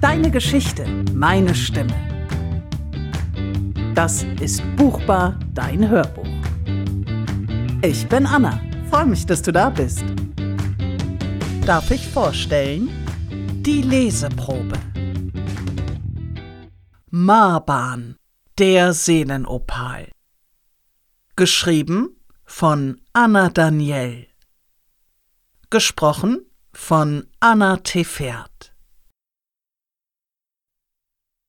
Deine Geschichte, meine Stimme. Das ist Buchbar, dein Hörbuch. Ich bin Anna. Freue mich, dass du da bist. Darf ich vorstellen? Die Leseprobe. Marbahn, der Seelenopal. Geschrieben von Anna Daniel. Gesprochen von Anna Tefert.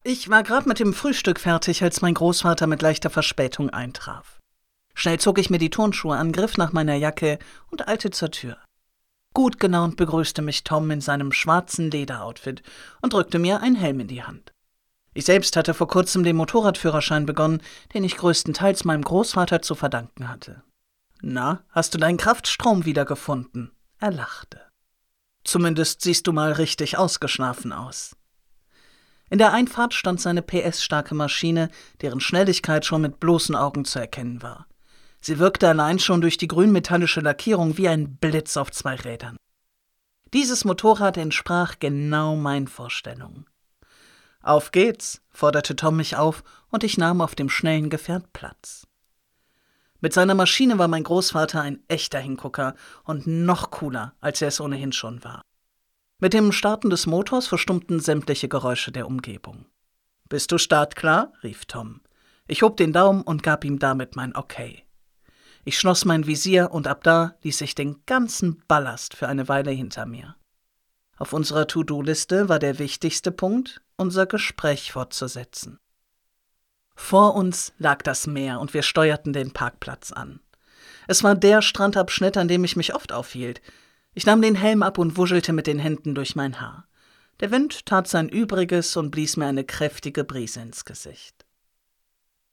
Ich war gerade mit dem Frühstück fertig, als mein Großvater mit leichter Verspätung eintraf. Schnell zog ich mir die Turnschuhe an, griff nach meiner Jacke und eilte zur Tür. Gut gelaunt begrüßte mich Tom in seinem schwarzen Lederoutfit und drückte mir einen Helm in die Hand. Ich selbst hatte vor kurzem den Motorradführerschein begonnen, den ich größtenteils meinem Großvater zu verdanken hatte. Na, hast du deinen Kraftstrom wiedergefunden? Er lachte. Zumindest siehst du mal richtig ausgeschlafen aus. In der Einfahrt stand seine PS-starke Maschine, deren Schnelligkeit schon mit bloßen Augen zu erkennen war. Sie wirkte allein schon durch die grünmetallische Lackierung wie ein Blitz auf zwei Rädern. Dieses Motorrad entsprach genau meinen Vorstellungen. Auf geht's, forderte Tom mich auf, und ich nahm auf dem schnellen Gefährt Platz. Mit seiner Maschine war mein Großvater ein echter Hingucker und noch cooler, als er es ohnehin schon war. Mit dem Starten des Motors verstummten sämtliche Geräusche der Umgebung. Bist du startklar? rief Tom. Ich hob den Daumen und gab ihm damit mein Okay. Ich schloss mein Visier und ab da ließ ich den ganzen Ballast für eine Weile hinter mir. Auf unserer To-Do-Liste war der wichtigste Punkt, unser Gespräch fortzusetzen. Vor uns lag das Meer und wir steuerten den Parkplatz an. Es war der Strandabschnitt, an dem ich mich oft aufhielt. Ich nahm den Helm ab und wuschelte mit den Händen durch mein Haar. Der Wind tat sein Übriges und blies mir eine kräftige Brise ins Gesicht.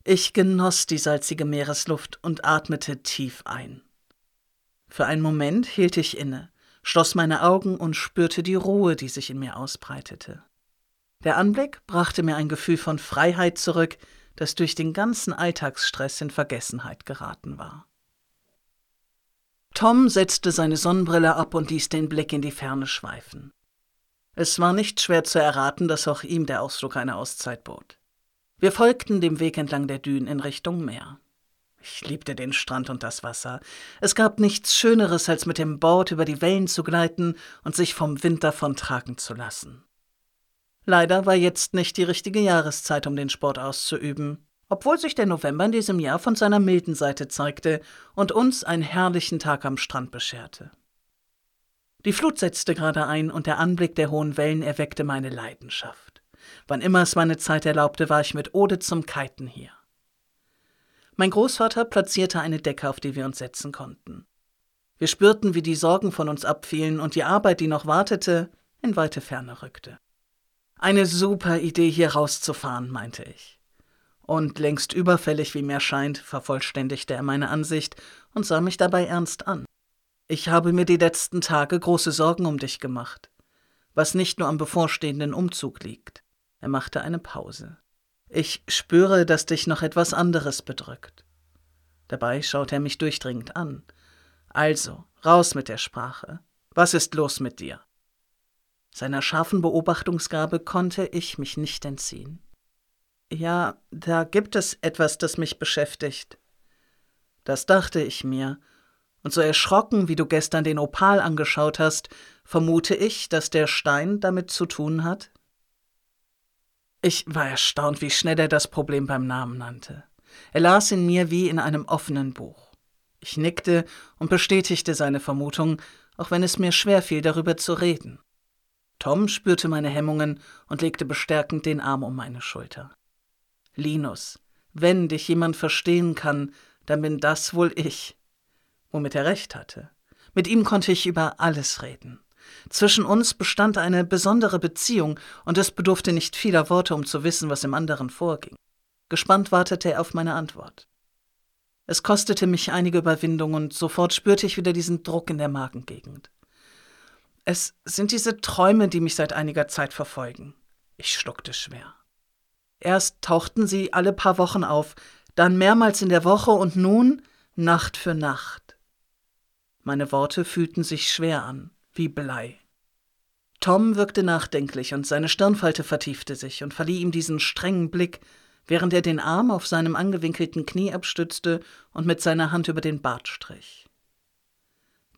Ich genoss die salzige Meeresluft und atmete tief ein. Für einen Moment hielt ich inne, schloss meine Augen und spürte die Ruhe, die sich in mir ausbreitete. Der Anblick brachte mir ein Gefühl von Freiheit zurück, das durch den ganzen Alltagsstress in Vergessenheit geraten war. Tom setzte seine Sonnenbrille ab und ließ den Blick in die Ferne schweifen. Es war nicht schwer zu erraten, dass auch ihm der Ausflug eine Auszeit bot. Wir folgten dem Weg entlang der Dünen in Richtung Meer. Ich liebte den Strand und das Wasser. Es gab nichts Schöneres, als mit dem Boot über die Wellen zu gleiten und sich vom Wind davon tragen zu lassen. Leider war jetzt nicht die richtige Jahreszeit, um den Sport auszuüben, obwohl sich der November in diesem Jahr von seiner milden Seite zeigte und uns einen herrlichen Tag am Strand bescherte. Die Flut setzte gerade ein und der Anblick der hohen Wellen erweckte meine Leidenschaft. Wann immer es meine Zeit erlaubte, war ich mit Ode zum Kiten hier. Mein Großvater platzierte eine Decke, auf die wir uns setzen konnten. Wir spürten, wie die Sorgen von uns abfielen und die Arbeit, die noch wartete, in weite Ferne rückte. Eine super Idee, hier rauszufahren, meinte ich. Und längst überfällig, wie mir scheint, vervollständigte er meine Ansicht und sah mich dabei ernst an. Ich habe mir die letzten Tage große Sorgen um dich gemacht, was nicht nur am bevorstehenden Umzug liegt. Er machte eine Pause. Ich spüre, dass dich noch etwas anderes bedrückt. Dabei schaut er mich durchdringend an. Also, raus mit der Sprache. Was ist los mit dir? Seiner scharfen Beobachtungsgabe konnte ich mich nicht entziehen. Ja, da gibt es etwas, das mich beschäftigt. Das dachte ich mir, und so erschrocken, wie du gestern den Opal angeschaut hast, vermute ich, dass der Stein damit zu tun hat? Ich war erstaunt, wie schnell er das Problem beim Namen nannte. Er las in mir wie in einem offenen Buch. Ich nickte und bestätigte seine Vermutung, auch wenn es mir schwer fiel, darüber zu reden. Tom spürte meine Hemmungen und legte bestärkend den Arm um meine Schulter. Linus, wenn dich jemand verstehen kann, dann bin das wohl ich. Womit er recht hatte. Mit ihm konnte ich über alles reden. Zwischen uns bestand eine besondere Beziehung, und es bedurfte nicht vieler Worte, um zu wissen, was im anderen vorging. Gespannt wartete er auf meine Antwort. Es kostete mich einige Überwindung, und sofort spürte ich wieder diesen Druck in der Magengegend. Es sind diese Träume, die mich seit einiger Zeit verfolgen. Ich schluckte schwer. Erst tauchten sie alle paar Wochen auf, dann mehrmals in der Woche und nun Nacht für Nacht. Meine Worte fühlten sich schwer an wie Blei. Tom wirkte nachdenklich und seine Stirnfalte vertiefte sich und verlieh ihm diesen strengen Blick, während er den Arm auf seinem angewinkelten Knie abstützte und mit seiner Hand über den Bart strich.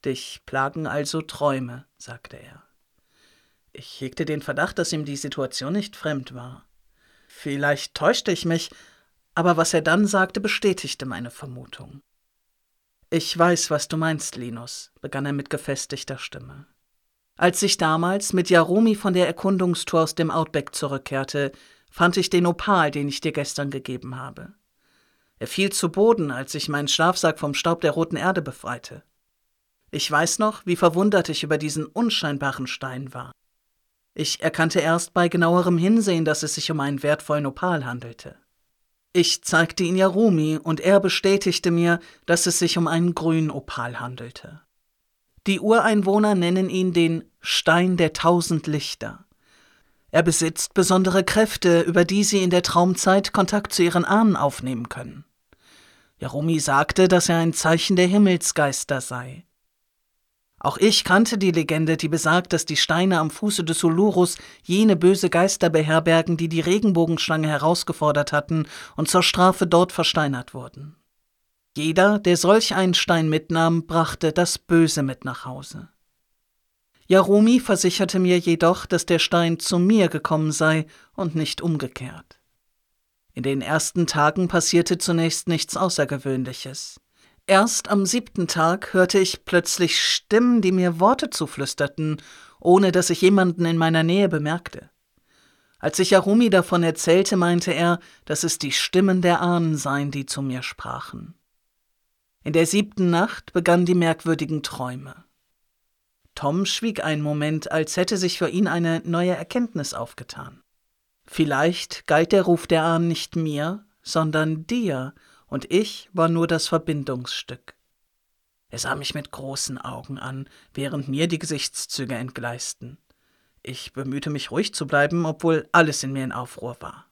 Dich plagen also Träume, sagte er. Ich hegte den Verdacht, dass ihm die Situation nicht fremd war. Vielleicht täuschte ich mich, aber was er dann sagte, bestätigte meine Vermutung. Ich weiß, was du meinst, Linus, begann er mit gefestigter Stimme. Als ich damals mit Jarumi von der Erkundungstour aus dem Outback zurückkehrte, fand ich den Opal, den ich dir gestern gegeben habe. Er fiel zu Boden, als ich meinen Schlafsack vom Staub der roten Erde befreite. Ich weiß noch, wie verwundert ich über diesen unscheinbaren Stein war. Ich erkannte erst bei genauerem Hinsehen, dass es sich um einen wertvollen Opal handelte. Ich zeigte ihn Jarumi und er bestätigte mir, dass es sich um einen grünen Opal handelte. Die Ureinwohner nennen ihn den Stein der tausend Lichter. Er besitzt besondere Kräfte, über die sie in der Traumzeit Kontakt zu ihren Ahnen aufnehmen können. Jarumi sagte, dass er ein Zeichen der Himmelsgeister sei. Auch ich kannte die Legende, die besagt, dass die Steine am Fuße des Ulurus jene böse Geister beherbergen, die die Regenbogenschlange herausgefordert hatten und zur Strafe dort versteinert wurden. Jeder, der solch einen Stein mitnahm, brachte das Böse mit nach Hause. Jarumi versicherte mir jedoch, dass der Stein zu mir gekommen sei und nicht umgekehrt. In den ersten Tagen passierte zunächst nichts Außergewöhnliches. Erst am siebten Tag hörte ich plötzlich Stimmen, die mir Worte zuflüsterten, ohne dass ich jemanden in meiner Nähe bemerkte. Als ich Arumi davon erzählte, meinte er, dass es die Stimmen der Ahnen seien, die zu mir sprachen. In der siebten Nacht begannen die merkwürdigen Träume. Tom schwieg einen Moment, als hätte sich für ihn eine neue Erkenntnis aufgetan. Vielleicht galt der Ruf der Ahnen nicht mir, sondern dir, und ich war nur das Verbindungsstück. Er sah mich mit großen Augen an, während mir die Gesichtszüge entgleisten. Ich bemühte mich ruhig zu bleiben, obwohl alles in mir in Aufruhr war.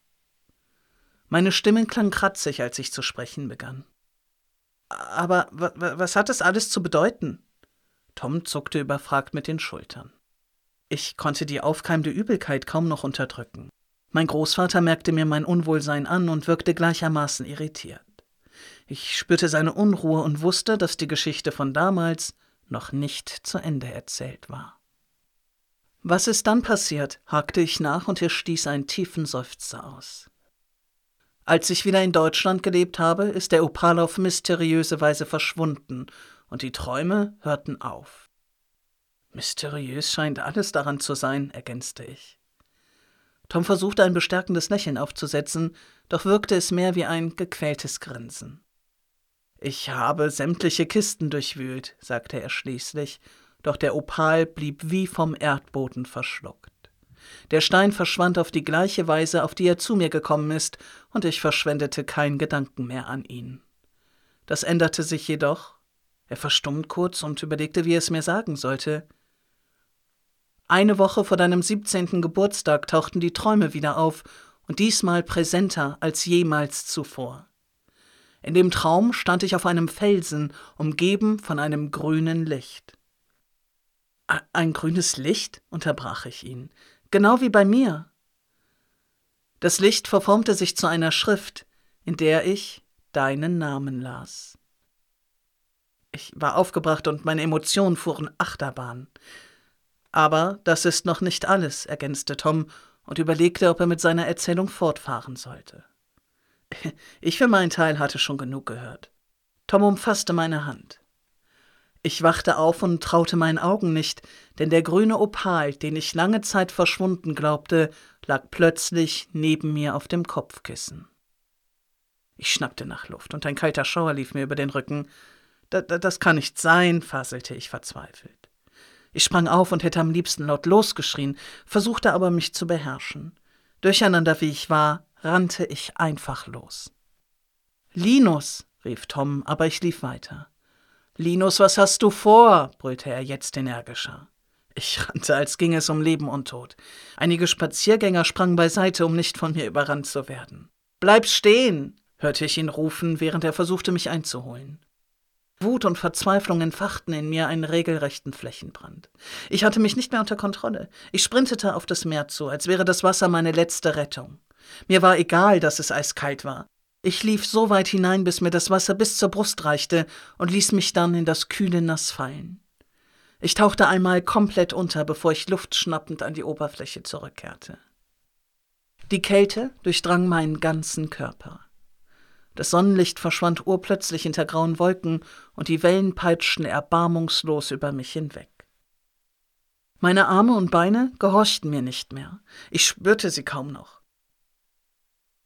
Meine Stimme klang kratzig, als ich zu sprechen begann. Aber was hat das alles zu bedeuten? Tom zuckte überfragt mit den Schultern. Ich konnte die aufkeimende Übelkeit kaum noch unterdrücken. Mein Großvater merkte mir mein Unwohlsein an und wirkte gleichermaßen irritiert. Ich spürte seine Unruhe und wusste, dass die Geschichte von damals noch nicht zu Ende erzählt war. Was ist dann passiert? hakte ich nach und er stieß einen tiefen Seufzer aus. Als ich wieder in Deutschland gelebt habe, ist der Opal auf mysteriöse Weise verschwunden und die Träume hörten auf. Mysteriös scheint alles daran zu sein, ergänzte ich. Tom versuchte ein bestärkendes Lächeln aufzusetzen, doch wirkte es mehr wie ein gequältes Grinsen. Ich habe sämtliche Kisten durchwühlt, sagte er schließlich, doch der Opal blieb wie vom Erdboden verschluckt. Der Stein verschwand auf die gleiche Weise, auf die er zu mir gekommen ist, und ich verschwendete keinen Gedanken mehr an ihn. Das änderte sich jedoch. Er verstummt kurz und überlegte, wie er es mir sagen sollte. Eine Woche vor deinem siebzehnten Geburtstag tauchten die Träume wieder auf, und diesmal präsenter als jemals zuvor. In dem Traum stand ich auf einem Felsen, umgeben von einem grünen Licht. Ein grünes Licht? unterbrach ich ihn. Genau wie bei mir. Das Licht verformte sich zu einer Schrift, in der ich deinen Namen las. Ich war aufgebracht und meine Emotionen fuhren Achterbahn. Aber das ist noch nicht alles, ergänzte Tom und überlegte, ob er mit seiner Erzählung fortfahren sollte. Ich für meinen Teil hatte schon genug gehört. Tom umfasste meine Hand. Ich wachte auf und traute meinen Augen nicht, denn der grüne Opal, den ich lange Zeit verschwunden glaubte, lag plötzlich neben mir auf dem Kopfkissen. Ich schnappte nach Luft und ein kalter Schauer lief mir über den Rücken. Da, da, das kann nicht sein, faselte ich verzweifelt. Ich sprang auf und hätte am liebsten laut losgeschrien, versuchte aber mich zu beherrschen. Durcheinander wie ich war, rannte ich einfach los. Linus, rief Tom, aber ich lief weiter. Linus, was hast du vor? brüllte er jetzt energischer. Ich rannte, als ging es um Leben und Tod. Einige Spaziergänger sprangen beiseite, um nicht von mir überrannt zu werden. Bleib stehen! hörte ich ihn rufen, während er versuchte, mich einzuholen. Wut und Verzweiflung entfachten in mir einen regelrechten Flächenbrand. Ich hatte mich nicht mehr unter Kontrolle. Ich sprintete auf das Meer zu, als wäre das Wasser meine letzte Rettung. Mir war egal, dass es eiskalt war. Ich lief so weit hinein, bis mir das Wasser bis zur Brust reichte und ließ mich dann in das kühle Nass fallen. Ich tauchte einmal komplett unter, bevor ich luftschnappend an die Oberfläche zurückkehrte. Die Kälte durchdrang meinen ganzen Körper. Das Sonnenlicht verschwand urplötzlich hinter grauen Wolken und die Wellen peitschten erbarmungslos über mich hinweg. Meine Arme und Beine gehorchten mir nicht mehr. Ich spürte sie kaum noch.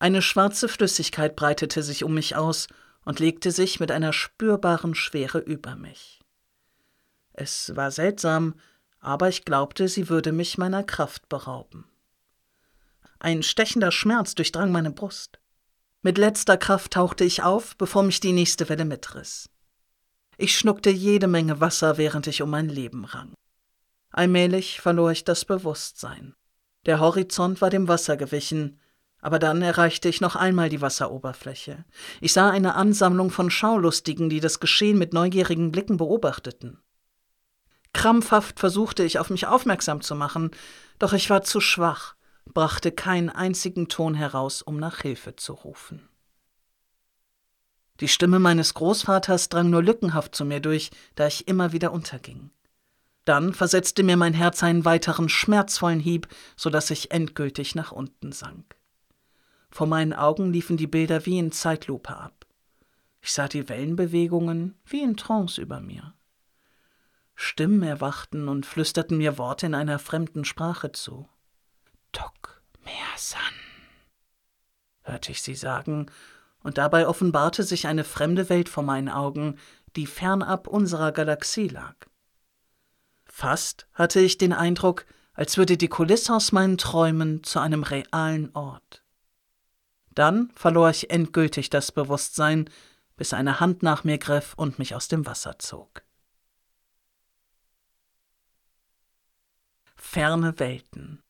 Eine schwarze Flüssigkeit breitete sich um mich aus und legte sich mit einer spürbaren Schwere über mich. Es war seltsam, aber ich glaubte, sie würde mich meiner Kraft berauben. Ein stechender Schmerz durchdrang meine Brust. Mit letzter Kraft tauchte ich auf, bevor mich die nächste Welle mitriss. Ich schnuckte jede Menge Wasser, während ich um mein Leben rang. Allmählich verlor ich das Bewusstsein. Der Horizont war dem Wasser gewichen, aber dann erreichte ich noch einmal die Wasseroberfläche. Ich sah eine Ansammlung von Schaulustigen, die das Geschehen mit neugierigen Blicken beobachteten. Krampfhaft versuchte ich auf mich aufmerksam zu machen, doch ich war zu schwach, brachte keinen einzigen Ton heraus, um nach Hilfe zu rufen. Die Stimme meines Großvaters drang nur lückenhaft zu mir durch, da ich immer wieder unterging. Dann versetzte mir mein Herz einen weiteren schmerzvollen Hieb, so dass ich endgültig nach unten sank. Vor meinen Augen liefen die Bilder wie in Zeitlupe ab. Ich sah die Wellenbewegungen wie in Trance über mir. Stimmen erwachten und flüsterten mir Worte in einer fremden Sprache zu. Tok Mersan, hörte ich sie sagen, und dabei offenbarte sich eine fremde Welt vor meinen Augen, die fernab unserer Galaxie lag. Fast hatte ich den Eindruck, als würde die Kulisse aus meinen Träumen zu einem realen Ort. Dann verlor ich endgültig das Bewusstsein, bis eine Hand nach mir griff und mich aus dem Wasser zog. Ferne Welten.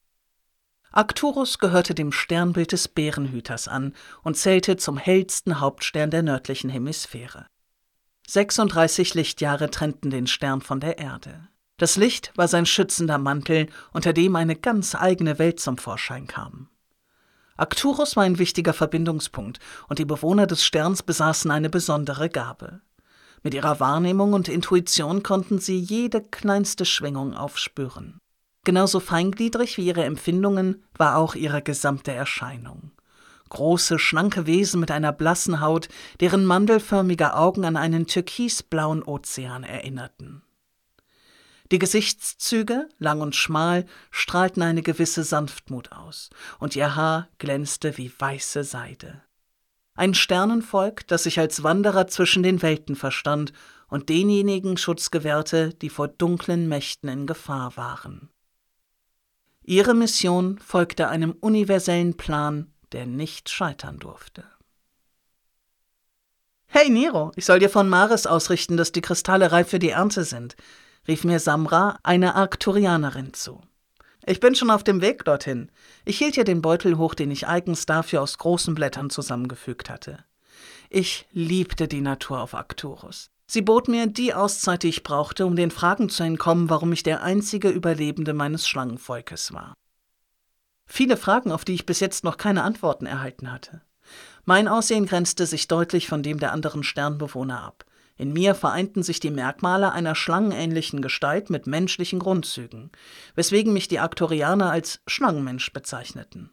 Arcturus gehörte dem Sternbild des Bärenhüters an und zählte zum hellsten Hauptstern der nördlichen Hemisphäre. 36 Lichtjahre trennten den Stern von der Erde. Das Licht war sein schützender Mantel, unter dem eine ganz eigene Welt zum Vorschein kam. Arcturus war ein wichtiger Verbindungspunkt, und die Bewohner des Sterns besaßen eine besondere Gabe. Mit ihrer Wahrnehmung und Intuition konnten sie jede kleinste Schwingung aufspüren. Genauso feingliedrig wie ihre Empfindungen war auch ihre gesamte Erscheinung. Große, schlanke Wesen mit einer blassen Haut, deren mandelförmige Augen an einen türkisblauen Ozean erinnerten. Die Gesichtszüge, lang und schmal, strahlten eine gewisse Sanftmut aus, und ihr Haar glänzte wie weiße Seide. Ein Sternenvolk, das sich als Wanderer zwischen den Welten verstand und denjenigen Schutz gewährte, die vor dunklen Mächten in Gefahr waren. Ihre Mission folgte einem universellen Plan, der nicht scheitern durfte. Hey Nero, ich soll dir von Maris ausrichten, dass die Kristalle reif für die Ernte sind, rief mir Samra, eine Arkturianerin, zu. Ich bin schon auf dem Weg dorthin. Ich hielt ihr den Beutel hoch, den ich eigens dafür aus großen Blättern zusammengefügt hatte. Ich liebte die Natur auf Arcturus. Sie bot mir die Auszeit, die ich brauchte, um den Fragen zu entkommen, warum ich der einzige Überlebende meines Schlangenvolkes war. Viele Fragen, auf die ich bis jetzt noch keine Antworten erhalten hatte. Mein Aussehen grenzte sich deutlich von dem der anderen Sternbewohner ab. In mir vereinten sich die Merkmale einer schlangenähnlichen Gestalt mit menschlichen Grundzügen, weswegen mich die Aktorianer als Schlangenmensch bezeichneten.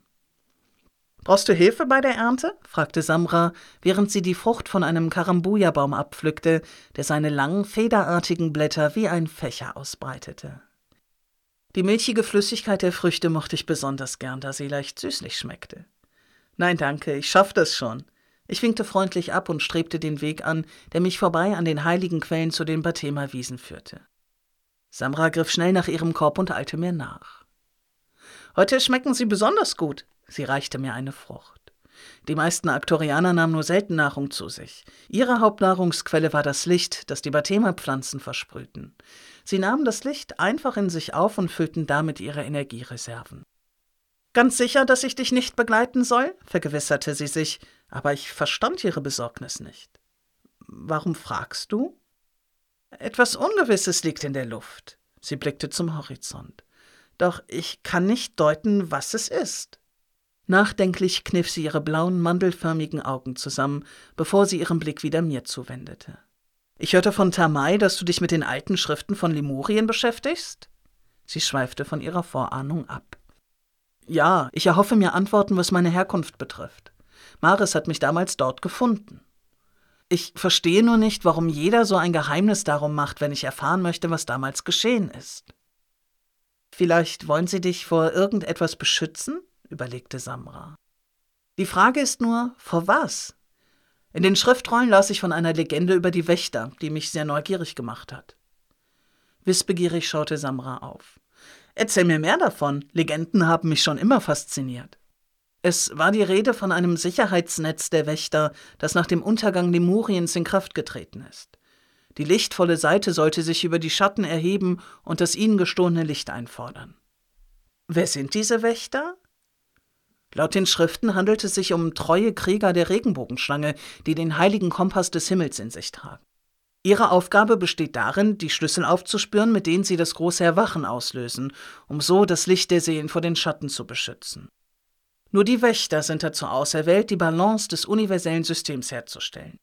Brauchst du Hilfe bei der Ernte? fragte Samra, während sie die Frucht von einem Karambuja-Baum abpflückte, der seine langen, federartigen Blätter wie ein Fächer ausbreitete. Die milchige Flüssigkeit der Früchte mochte ich besonders gern, da sie leicht süßlich schmeckte. Nein, danke, ich schaff das schon. Ich winkte freundlich ab und strebte den Weg an, der mich vorbei an den heiligen Quellen zu den Batema-Wiesen führte. Samra griff schnell nach ihrem Korb und eilte mir nach. Heute schmecken sie besonders gut, Sie reichte mir eine Frucht. Die meisten Aktorianer nahmen nur selten Nahrung zu sich. Ihre Hauptnahrungsquelle war das Licht, das die Bathema-Pflanzen versprühten. Sie nahmen das Licht einfach in sich auf und füllten damit ihre Energiereserven. Ganz sicher, dass ich dich nicht begleiten soll? vergewisserte sie sich, aber ich verstand ihre Besorgnis nicht. Warum fragst du? Etwas Ungewisses liegt in der Luft. Sie blickte zum Horizont. Doch ich kann nicht deuten, was es ist. Nachdenklich kniff sie ihre blauen, mandelförmigen Augen zusammen, bevor sie ihren Blick wieder mir zuwendete. Ich hörte von Tamai, dass du dich mit den alten Schriften von Lemurien beschäftigst? Sie schweifte von ihrer Vorahnung ab. Ja, ich erhoffe mir Antworten, was meine Herkunft betrifft. Maris hat mich damals dort gefunden. Ich verstehe nur nicht, warum jeder so ein Geheimnis darum macht, wenn ich erfahren möchte, was damals geschehen ist. Vielleicht wollen sie dich vor irgendetwas beschützen? überlegte Samra. Die Frage ist nur, vor was? In den Schriftrollen las ich von einer Legende über die Wächter, die mich sehr neugierig gemacht hat. Wissbegierig schaute Samra auf. Erzähl mir mehr davon. Legenden haben mich schon immer fasziniert. Es war die Rede von einem Sicherheitsnetz der Wächter, das nach dem Untergang Lemuriens in Kraft getreten ist. Die lichtvolle Seite sollte sich über die Schatten erheben und das ihnen gestohlene Licht einfordern. Wer sind diese Wächter? Laut den Schriften handelt es sich um treue Krieger der Regenbogenschlange, die den heiligen Kompass des Himmels in sich tragen. Ihre Aufgabe besteht darin, die Schlüssel aufzuspüren, mit denen sie das große Erwachen auslösen, um so das Licht der Seelen vor den Schatten zu beschützen. Nur die Wächter sind dazu auserwählt, die Balance des universellen Systems herzustellen.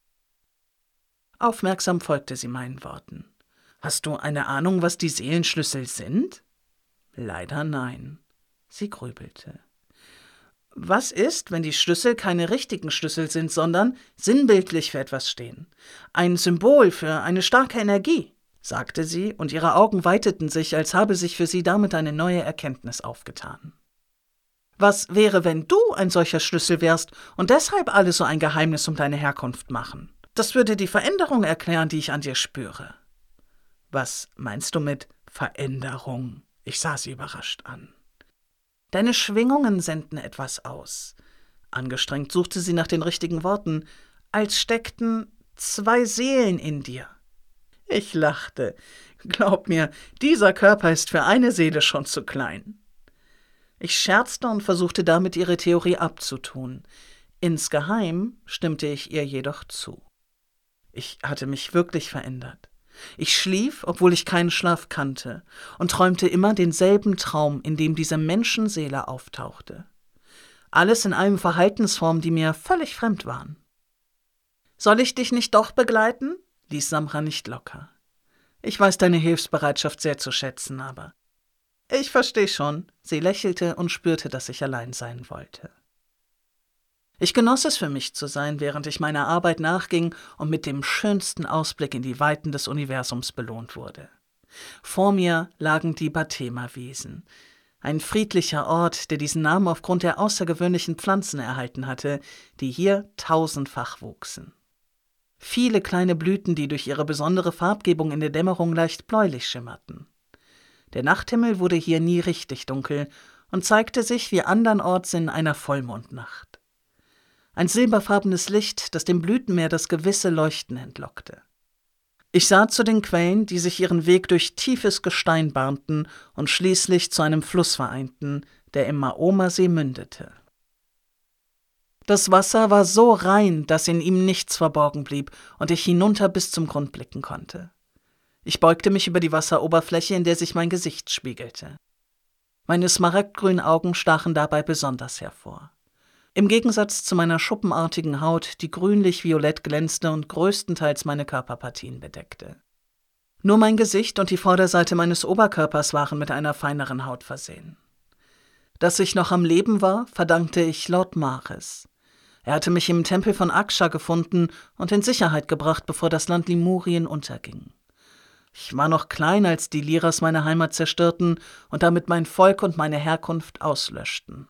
Aufmerksam folgte sie meinen Worten. Hast du eine Ahnung, was die Seelenschlüssel sind? Leider nein. Sie grübelte. Was ist, wenn die Schlüssel keine richtigen Schlüssel sind, sondern sinnbildlich für etwas stehen? Ein Symbol für eine starke Energie, sagte sie, und ihre Augen weiteten sich, als habe sich für sie damit eine neue Erkenntnis aufgetan. Was wäre, wenn du ein solcher Schlüssel wärst und deshalb alle so ein Geheimnis um deine Herkunft machen? Das würde die Veränderung erklären, die ich an dir spüre. Was meinst du mit Veränderung? Ich sah sie überrascht an. Deine Schwingungen senden etwas aus. Angestrengt suchte sie nach den richtigen Worten, als steckten zwei Seelen in dir. Ich lachte. Glaub mir, dieser Körper ist für eine Seele schon zu klein. Ich scherzte und versuchte damit ihre Theorie abzutun. Insgeheim stimmte ich ihr jedoch zu. Ich hatte mich wirklich verändert. Ich schlief, obwohl ich keinen Schlaf kannte, und träumte immer denselben Traum, in dem diese Menschenseele auftauchte. Alles in einem Verhaltensform, die mir völlig fremd waren. Soll ich dich nicht doch begleiten? ließ Samra nicht locker. Ich weiß deine Hilfsbereitschaft sehr zu schätzen, aber. Ich verstehe schon. Sie lächelte und spürte, dass ich allein sein wollte. Ich genoss es für mich zu sein, während ich meiner Arbeit nachging und mit dem schönsten Ausblick in die Weiten des Universums belohnt wurde. Vor mir lagen die Bathema-Wiesen, ein friedlicher Ort, der diesen Namen aufgrund der außergewöhnlichen Pflanzen erhalten hatte, die hier tausendfach wuchsen. Viele kleine Blüten, die durch ihre besondere Farbgebung in der Dämmerung leicht bläulich schimmerten. Der Nachthimmel wurde hier nie richtig dunkel und zeigte sich wie andernorts in einer Vollmondnacht ein silberfarbenes Licht, das dem Blütenmeer das gewisse Leuchten entlockte. Ich sah zu den Quellen, die sich ihren Weg durch tiefes Gestein bahnten und schließlich zu einem Fluss vereinten, der im Maoma-See mündete. Das Wasser war so rein, dass in ihm nichts verborgen blieb und ich hinunter bis zum Grund blicken konnte. Ich beugte mich über die Wasseroberfläche, in der sich mein Gesicht spiegelte. Meine smaragdgrünen Augen stachen dabei besonders hervor. Im Gegensatz zu meiner schuppenartigen Haut, die grünlich-violett glänzte und größtenteils meine Körperpartien bedeckte. Nur mein Gesicht und die Vorderseite meines Oberkörpers waren mit einer feineren Haut versehen. Dass ich noch am Leben war, verdankte ich Lord Maris. Er hatte mich im Tempel von Aksha gefunden und in Sicherheit gebracht, bevor das Land Limurien unterging. Ich war noch klein, als die Liras meine Heimat zerstörten und damit mein Volk und meine Herkunft auslöschten.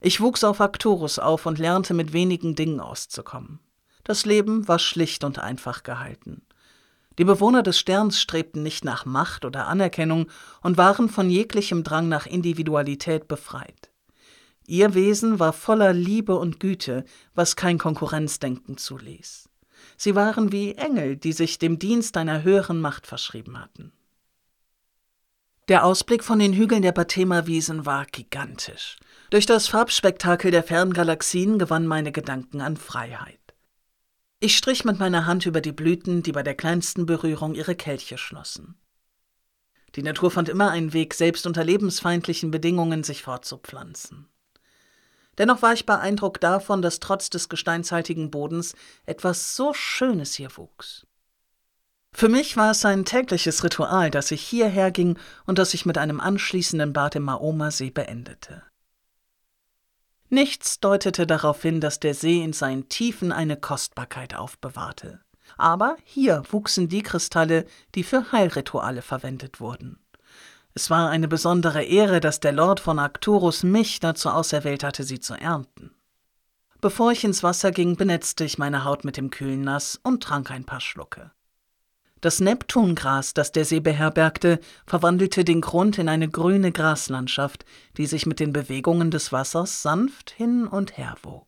Ich wuchs auf Arcturus auf und lernte mit wenigen Dingen auszukommen. Das Leben war schlicht und einfach gehalten. Die Bewohner des Sterns strebten nicht nach Macht oder Anerkennung und waren von jeglichem Drang nach Individualität befreit. Ihr Wesen war voller Liebe und Güte, was kein Konkurrenzdenken zuließ. Sie waren wie Engel, die sich dem Dienst einer höheren Macht verschrieben hatten. Der Ausblick von den Hügeln der Bathema-Wiesen war gigantisch. Durch das Farbspektakel der fernen Galaxien gewann meine Gedanken an Freiheit. Ich strich mit meiner Hand über die Blüten, die bei der kleinsten Berührung ihre Kelche schlossen. Die Natur fand immer einen Weg, selbst unter lebensfeindlichen Bedingungen sich fortzupflanzen. Dennoch war ich beeindruckt davon, dass trotz des gesteinshaltigen Bodens etwas so Schönes hier wuchs. Für mich war es ein tägliches Ritual, dass ich hierher ging und das ich mit einem anschließenden Bad im Maoma-See beendete. Nichts deutete darauf hin, dass der See in seinen Tiefen eine Kostbarkeit aufbewahrte. Aber hier wuchsen die Kristalle, die für Heilrituale verwendet wurden. Es war eine besondere Ehre, dass der Lord von Arcturus mich dazu auserwählt hatte, sie zu ernten. Bevor ich ins Wasser ging, benetzte ich meine Haut mit dem kühlen Nass und trank ein paar Schlucke. Das Neptungras, das der See beherbergte, verwandelte den Grund in eine grüne Graslandschaft, die sich mit den Bewegungen des Wassers sanft hin und her wog.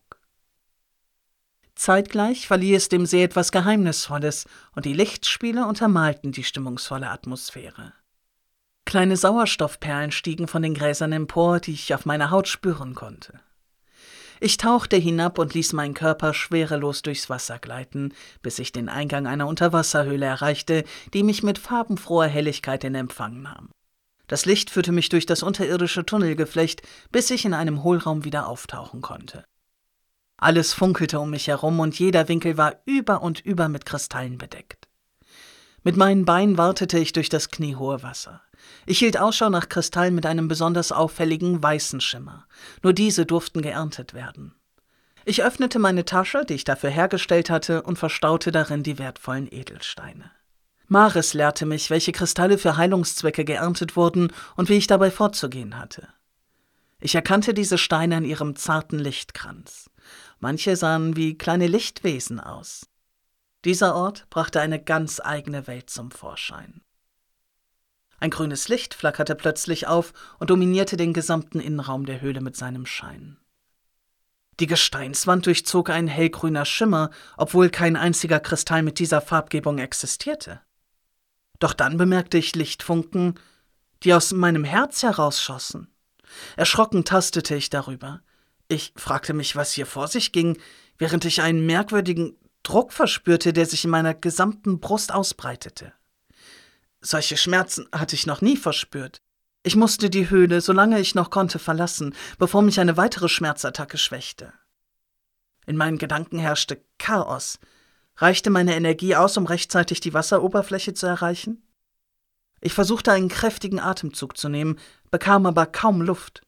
Zeitgleich verlieh es dem See etwas Geheimnisvolles, und die Lichtspiele untermalten die stimmungsvolle Atmosphäre. Kleine Sauerstoffperlen stiegen von den Gräsern empor, die ich auf meiner Haut spüren konnte. Ich tauchte hinab und ließ meinen Körper schwerelos durchs Wasser gleiten, bis ich den Eingang einer Unterwasserhöhle erreichte, die mich mit farbenfroher Helligkeit in Empfang nahm. Das Licht führte mich durch das unterirdische Tunnelgeflecht, bis ich in einem Hohlraum wieder auftauchen konnte. Alles funkelte um mich herum und jeder Winkel war über und über mit Kristallen bedeckt. Mit meinen Beinen wartete ich durch das kniehohe Wasser. Ich hielt Ausschau nach Kristallen mit einem besonders auffälligen weißen Schimmer. Nur diese durften geerntet werden. Ich öffnete meine Tasche, die ich dafür hergestellt hatte, und verstaute darin die wertvollen Edelsteine. Maris lehrte mich, welche Kristalle für Heilungszwecke geerntet wurden und wie ich dabei vorzugehen hatte. Ich erkannte diese Steine an ihrem zarten Lichtkranz. Manche sahen wie kleine Lichtwesen aus. Dieser Ort brachte eine ganz eigene Welt zum Vorschein. Ein grünes Licht flackerte plötzlich auf und dominierte den gesamten Innenraum der Höhle mit seinem Schein. Die Gesteinswand durchzog ein hellgrüner Schimmer, obwohl kein einziger Kristall mit dieser Farbgebung existierte. Doch dann bemerkte ich Lichtfunken, die aus meinem Herz herausschossen. Erschrocken tastete ich darüber. Ich fragte mich, was hier vor sich ging, während ich einen merkwürdigen Druck verspürte, der sich in meiner gesamten Brust ausbreitete. Solche Schmerzen hatte ich noch nie verspürt. Ich musste die Höhle, solange ich noch konnte, verlassen, bevor mich eine weitere Schmerzattacke schwächte. In meinen Gedanken herrschte Chaos. Reichte meine Energie aus, um rechtzeitig die Wasseroberfläche zu erreichen? Ich versuchte einen kräftigen Atemzug zu nehmen, bekam aber kaum Luft.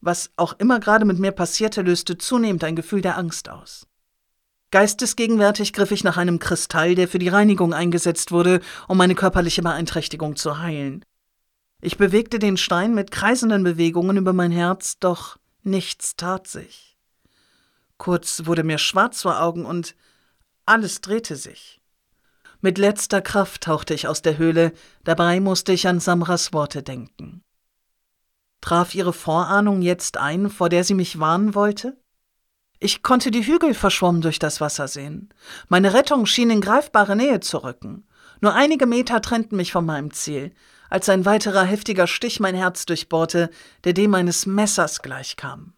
Was auch immer gerade mit mir passierte, löste zunehmend ein Gefühl der Angst aus. Geistesgegenwärtig griff ich nach einem Kristall, der für die Reinigung eingesetzt wurde, um meine körperliche Beeinträchtigung zu heilen. Ich bewegte den Stein mit kreisenden Bewegungen über mein Herz, doch nichts tat sich. Kurz wurde mir schwarz vor Augen und alles drehte sich. Mit letzter Kraft tauchte ich aus der Höhle, dabei musste ich an Samras Worte denken. Traf ihre Vorahnung jetzt ein, vor der sie mich warnen wollte? Ich konnte die Hügel verschwommen durch das Wasser sehen. Meine Rettung schien in greifbare Nähe zu rücken. Nur einige Meter trennten mich von meinem Ziel, als ein weiterer heftiger Stich mein Herz durchbohrte, der dem eines Messers gleichkam.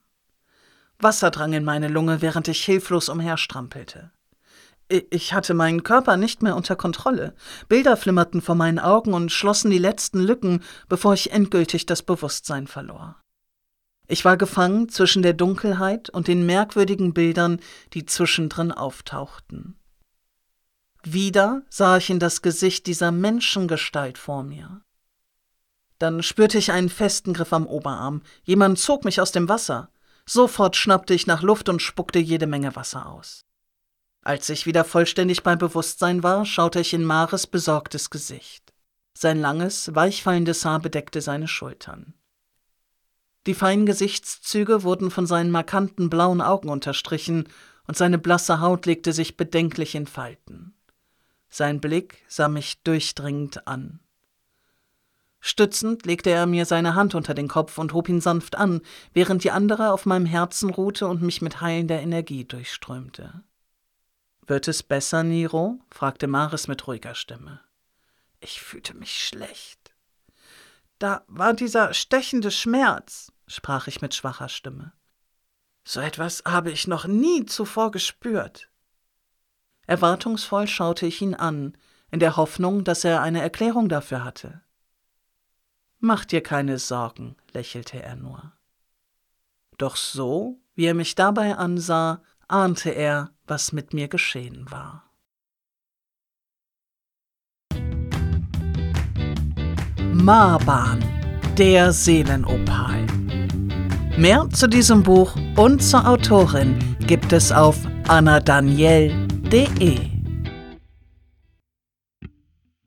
Wasser drang in meine Lunge, während ich hilflos umherstrampelte. Ich hatte meinen Körper nicht mehr unter Kontrolle. Bilder flimmerten vor meinen Augen und schlossen die letzten Lücken, bevor ich endgültig das Bewusstsein verlor. Ich war gefangen zwischen der Dunkelheit und den merkwürdigen Bildern, die zwischendrin auftauchten. Wieder sah ich in das Gesicht dieser Menschengestalt vor mir. Dann spürte ich einen festen Griff am Oberarm. Jemand zog mich aus dem Wasser. Sofort schnappte ich nach Luft und spuckte jede Menge Wasser aus. Als ich wieder vollständig bei Bewusstsein war, schaute ich in Mares besorgtes Gesicht. Sein langes, weichfallendes Haar bedeckte seine Schultern. Die feinen Gesichtszüge wurden von seinen markanten blauen Augen unterstrichen, und seine blasse Haut legte sich bedenklich in Falten. Sein Blick sah mich durchdringend an. Stützend legte er mir seine Hand unter den Kopf und hob ihn sanft an, während die andere auf meinem Herzen ruhte und mich mit heilender Energie durchströmte. Wird es besser, Niro? fragte Maris mit ruhiger Stimme. Ich fühlte mich schlecht. Da war dieser stechende Schmerz, sprach ich mit schwacher Stimme. So etwas habe ich noch nie zuvor gespürt. Erwartungsvoll schaute ich ihn an, in der Hoffnung, dass er eine Erklärung dafür hatte. Mach dir keine Sorgen, lächelte er nur. Doch so, wie er mich dabei ansah, ahnte er, was mit mir geschehen war. Marbahn, der Seelenopal. Mehr zu diesem Buch und zur Autorin gibt es auf annadaniel.de.